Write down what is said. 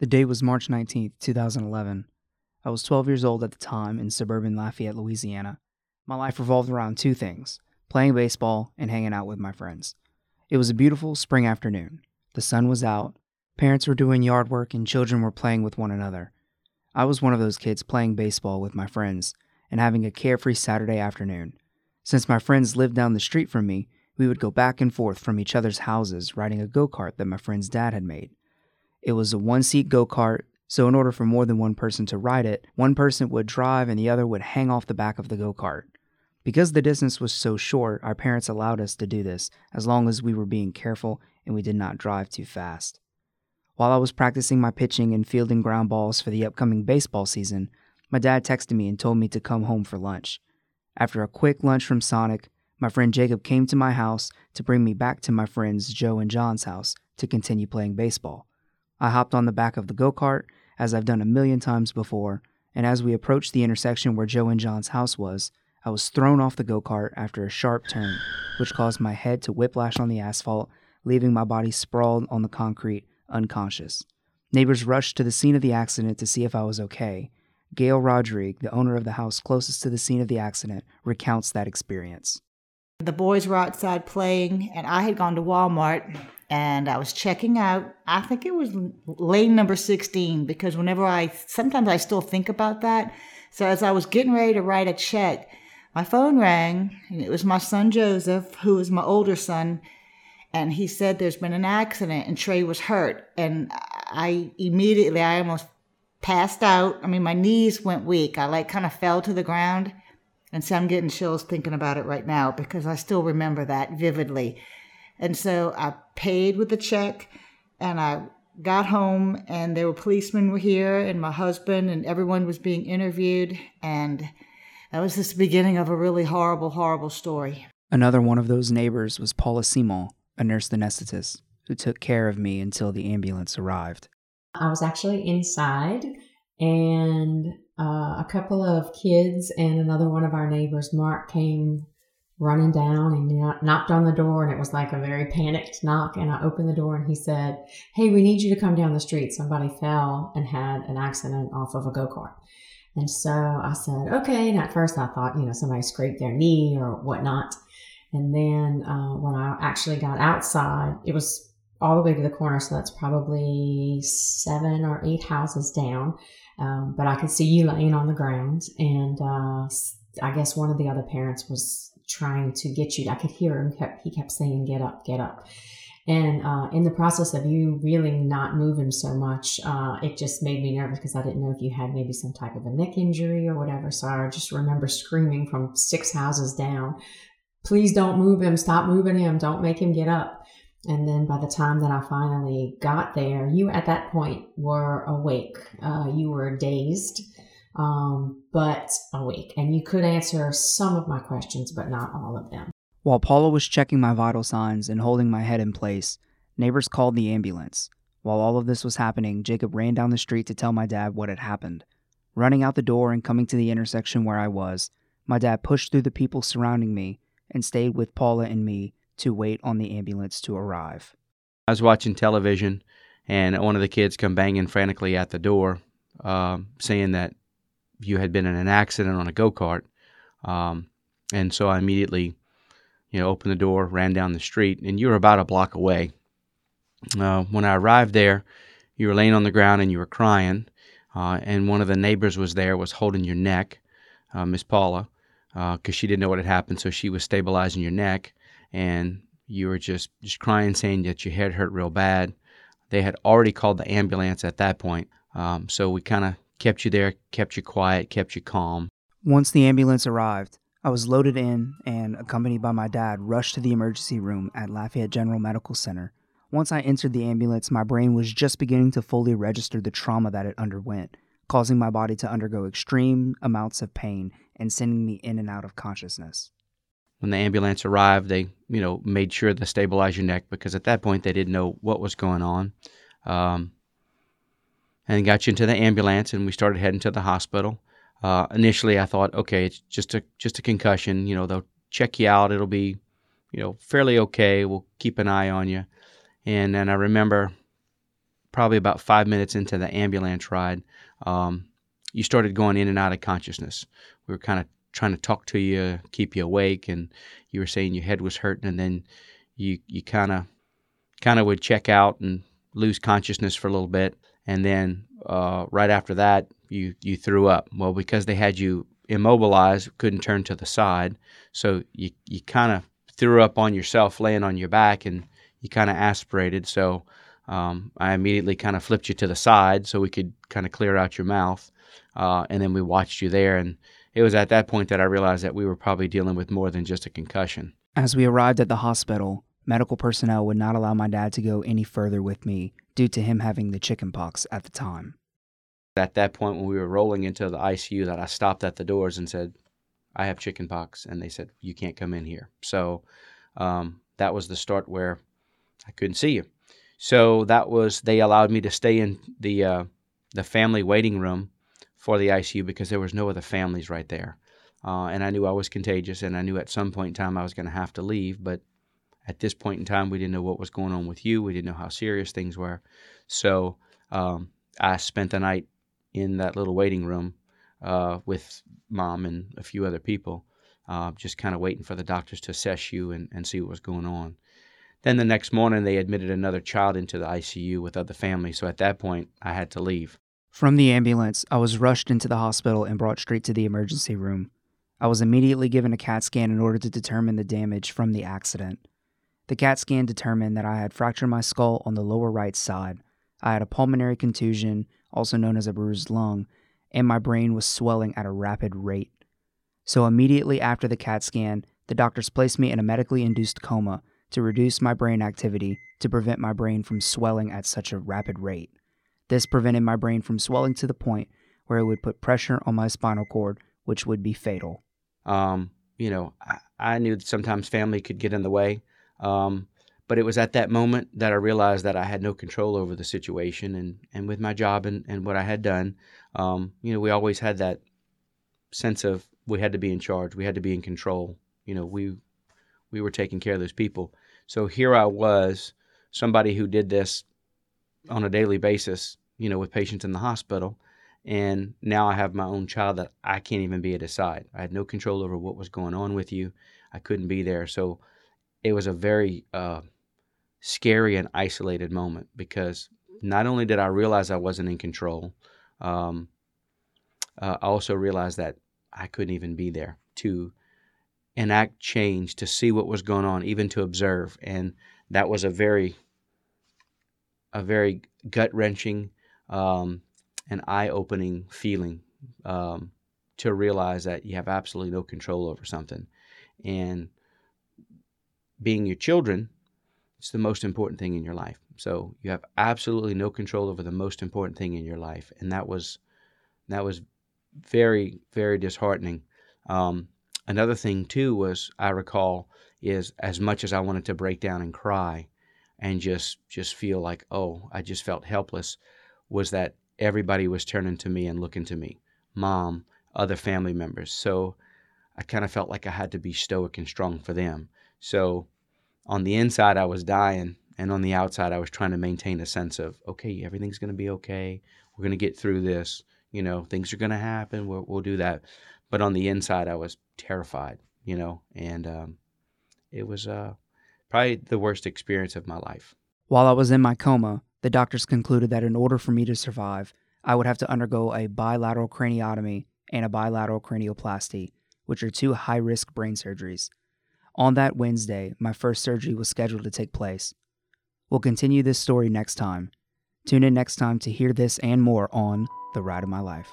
The date was March 19th, 2011. I was 12 years old at the time in suburban Lafayette, Louisiana. My life revolved around two things playing baseball and hanging out with my friends. It was a beautiful spring afternoon. The sun was out, parents were doing yard work, and children were playing with one another. I was one of those kids playing baseball with my friends and having a carefree Saturday afternoon. Since my friends lived down the street from me, we would go back and forth from each other's houses riding a go kart that my friend's dad had made. It was a one seat go kart, so in order for more than one person to ride it, one person would drive and the other would hang off the back of the go kart. Because the distance was so short, our parents allowed us to do this as long as we were being careful and we did not drive too fast. While I was practicing my pitching and fielding ground balls for the upcoming baseball season, my dad texted me and told me to come home for lunch. After a quick lunch from Sonic, my friend Jacob came to my house to bring me back to my friends Joe and John's house to continue playing baseball. I hopped on the back of the go kart, as I've done a million times before, and as we approached the intersection where Joe and John's house was, I was thrown off the go kart after a sharp turn, which caused my head to whiplash on the asphalt, leaving my body sprawled on the concrete, unconscious. Neighbors rushed to the scene of the accident to see if I was okay. Gail Rodrigue, the owner of the house closest to the scene of the accident, recounts that experience. The boys were outside playing, and I had gone to Walmart and I was checking out. I think it was lane number 16 because whenever I, sometimes I still think about that. So as I was getting ready to write a check, my phone rang and it was my son Joseph, who is my older son. And he said there's been an accident and Tre' was hurt. And I immediately, I almost passed out. I mean, my knees went weak. I like kind of fell to the ground. And so I'm getting chills thinking about it right now because I still remember that vividly. And so I paid with the check and I got home and there were policemen were here and my husband and everyone was being interviewed and that was just the beginning of a really horrible, horrible story. Another one of those neighbors was Paula Simon, a nurse anesthetist, who took care of me until the ambulance arrived. I was actually inside, and uh, a couple of kids and another one of our neighbors, Mark, came running down and knocked on the door, and it was like a very panicked knock. And I opened the door, and he said, "Hey, we need you to come down the street. Somebody fell and had an accident off of a go kart." And so I said, okay. And at first I thought, you know, somebody scraped their knee or whatnot. And then uh, when I actually got outside, it was all the way to the corner. So that's probably seven or eight houses down. Um, but I could see you laying on the ground. And uh, I guess one of the other parents was trying to get you. I could hear him. Kept, he kept saying, get up, get up. And uh, in the process of you really not moving so much, uh, it just made me nervous because I didn't know if you had maybe some type of a neck injury or whatever. So I just remember screaming from six houses down, please don't move him, stop moving him, don't make him get up. And then by the time that I finally got there, you at that point were awake. Uh, you were dazed, um, but awake. And you could answer some of my questions, but not all of them. While Paula was checking my vital signs and holding my head in place, neighbors called the ambulance. While all of this was happening, Jacob ran down the street to tell my dad what had happened. Running out the door and coming to the intersection where I was, my dad pushed through the people surrounding me and stayed with Paula and me to wait on the ambulance to arrive. I was watching television, and one of the kids come banging frantically at the door, uh, saying that you had been in an accident on a go kart. Um, and so I immediately you know, opened the door, ran down the street, and you were about a block away. Uh, when I arrived there, you were laying on the ground and you were crying, uh, and one of the neighbors was there, was holding your neck, uh, Miss Paula, because uh, she didn't know what had happened, so she was stabilizing your neck, and you were just just crying, saying that your head hurt real bad. They had already called the ambulance at that point, um, so we kind of kept you there, kept you quiet, kept you calm. Once the ambulance arrived, I was loaded in and, accompanied by my dad, rushed to the emergency room at Lafayette General Medical Center. Once I entered the ambulance, my brain was just beginning to fully register the trauma that it underwent, causing my body to undergo extreme amounts of pain and sending me in and out of consciousness. When the ambulance arrived, they, you know, made sure to stabilize your neck because at that point they didn't know what was going on. Um, and got you into the ambulance, and we started heading to the hospital. Uh, initially, I thought, okay, it's just a just a concussion. You know, they'll check you out. It'll be, you know, fairly okay. We'll keep an eye on you. And then I remember probably about five minutes into the ambulance ride, um, you started going in and out of consciousness. We were kind of trying to talk to you, keep you awake, and you were saying your head was hurting, and then you you kind of kind of would check out and lose consciousness for a little bit, and then uh, right after that, you you threw up. Well, because they had you immobilized, couldn't turn to the side, so you you kind of threw up on yourself, laying on your back, and you kind of aspirated. So um, I immediately kind of flipped you to the side so we could kind of clear out your mouth, uh, and then we watched you there. And it was at that point that I realized that we were probably dealing with more than just a concussion. As we arrived at the hospital, medical personnel would not allow my dad to go any further with me due to him having the chickenpox at the time. At that point, when we were rolling into the ICU, that I stopped at the doors and said, "I have chickenpox," and they said, "You can't come in here." So um, that was the start where I couldn't see you. So that was they allowed me to stay in the uh, the family waiting room for the ICU because there was no other families right there, uh, and I knew I was contagious, and I knew at some point in time I was going to have to leave, but at this point in time, we didn't know what was going on with you. We didn't know how serious things were. So um, I spent the night in that little waiting room uh, with mom and a few other people, uh, just kind of waiting for the doctors to assess you and, and see what was going on. Then the next morning, they admitted another child into the ICU with other families. So at that point, I had to leave. From the ambulance, I was rushed into the hospital and brought straight to the emergency room. I was immediately given a CAT scan in order to determine the damage from the accident. The CAT scan determined that I had fractured my skull on the lower right side. I had a pulmonary contusion, also known as a bruised lung, and my brain was swelling at a rapid rate. So, immediately after the CAT scan, the doctors placed me in a medically induced coma to reduce my brain activity to prevent my brain from swelling at such a rapid rate. This prevented my brain from swelling to the point where it would put pressure on my spinal cord, which would be fatal. Um, you know, I, I knew that sometimes family could get in the way. Um, but it was at that moment that I realized that I had no control over the situation, and, and with my job and, and what I had done, um, you know, we always had that sense of we had to be in charge, we had to be in control. You know, we we were taking care of those people. So here I was, somebody who did this on a daily basis, you know, with patients in the hospital, and now I have my own child that I can't even be at his side. I had no control over what was going on with you. I couldn't be there. So it was a very uh, scary and isolated moment because not only did I realize I wasn't in control, um, uh, I also realized that I couldn't even be there to enact change, to see what was going on, even to observe, and that was a very, a very gut wrenching um, and eye opening feeling um, to realize that you have absolutely no control over something, and being your children, it's the most important thing in your life. So you have absolutely no control over the most important thing in your life, and that was that was very very disheartening. Um, another thing too was I recall is as much as I wanted to break down and cry, and just just feel like oh I just felt helpless, was that everybody was turning to me and looking to me, mom, other family members. So I kind of felt like I had to be stoic and strong for them. So on the inside, I was dying. And on the outside, I was trying to maintain a sense of, okay, everything's going to be okay. We're going to get through this. You know, things are going to happen. We'll, we'll do that. But on the inside, I was terrified, you know, and um, it was uh, probably the worst experience of my life. While I was in my coma, the doctors concluded that in order for me to survive, I would have to undergo a bilateral craniotomy and a bilateral cranioplasty, which are two high risk brain surgeries. On that Wednesday, my first surgery was scheduled to take place. We'll continue this story next time. Tune in next time to hear this and more on The Ride of My Life.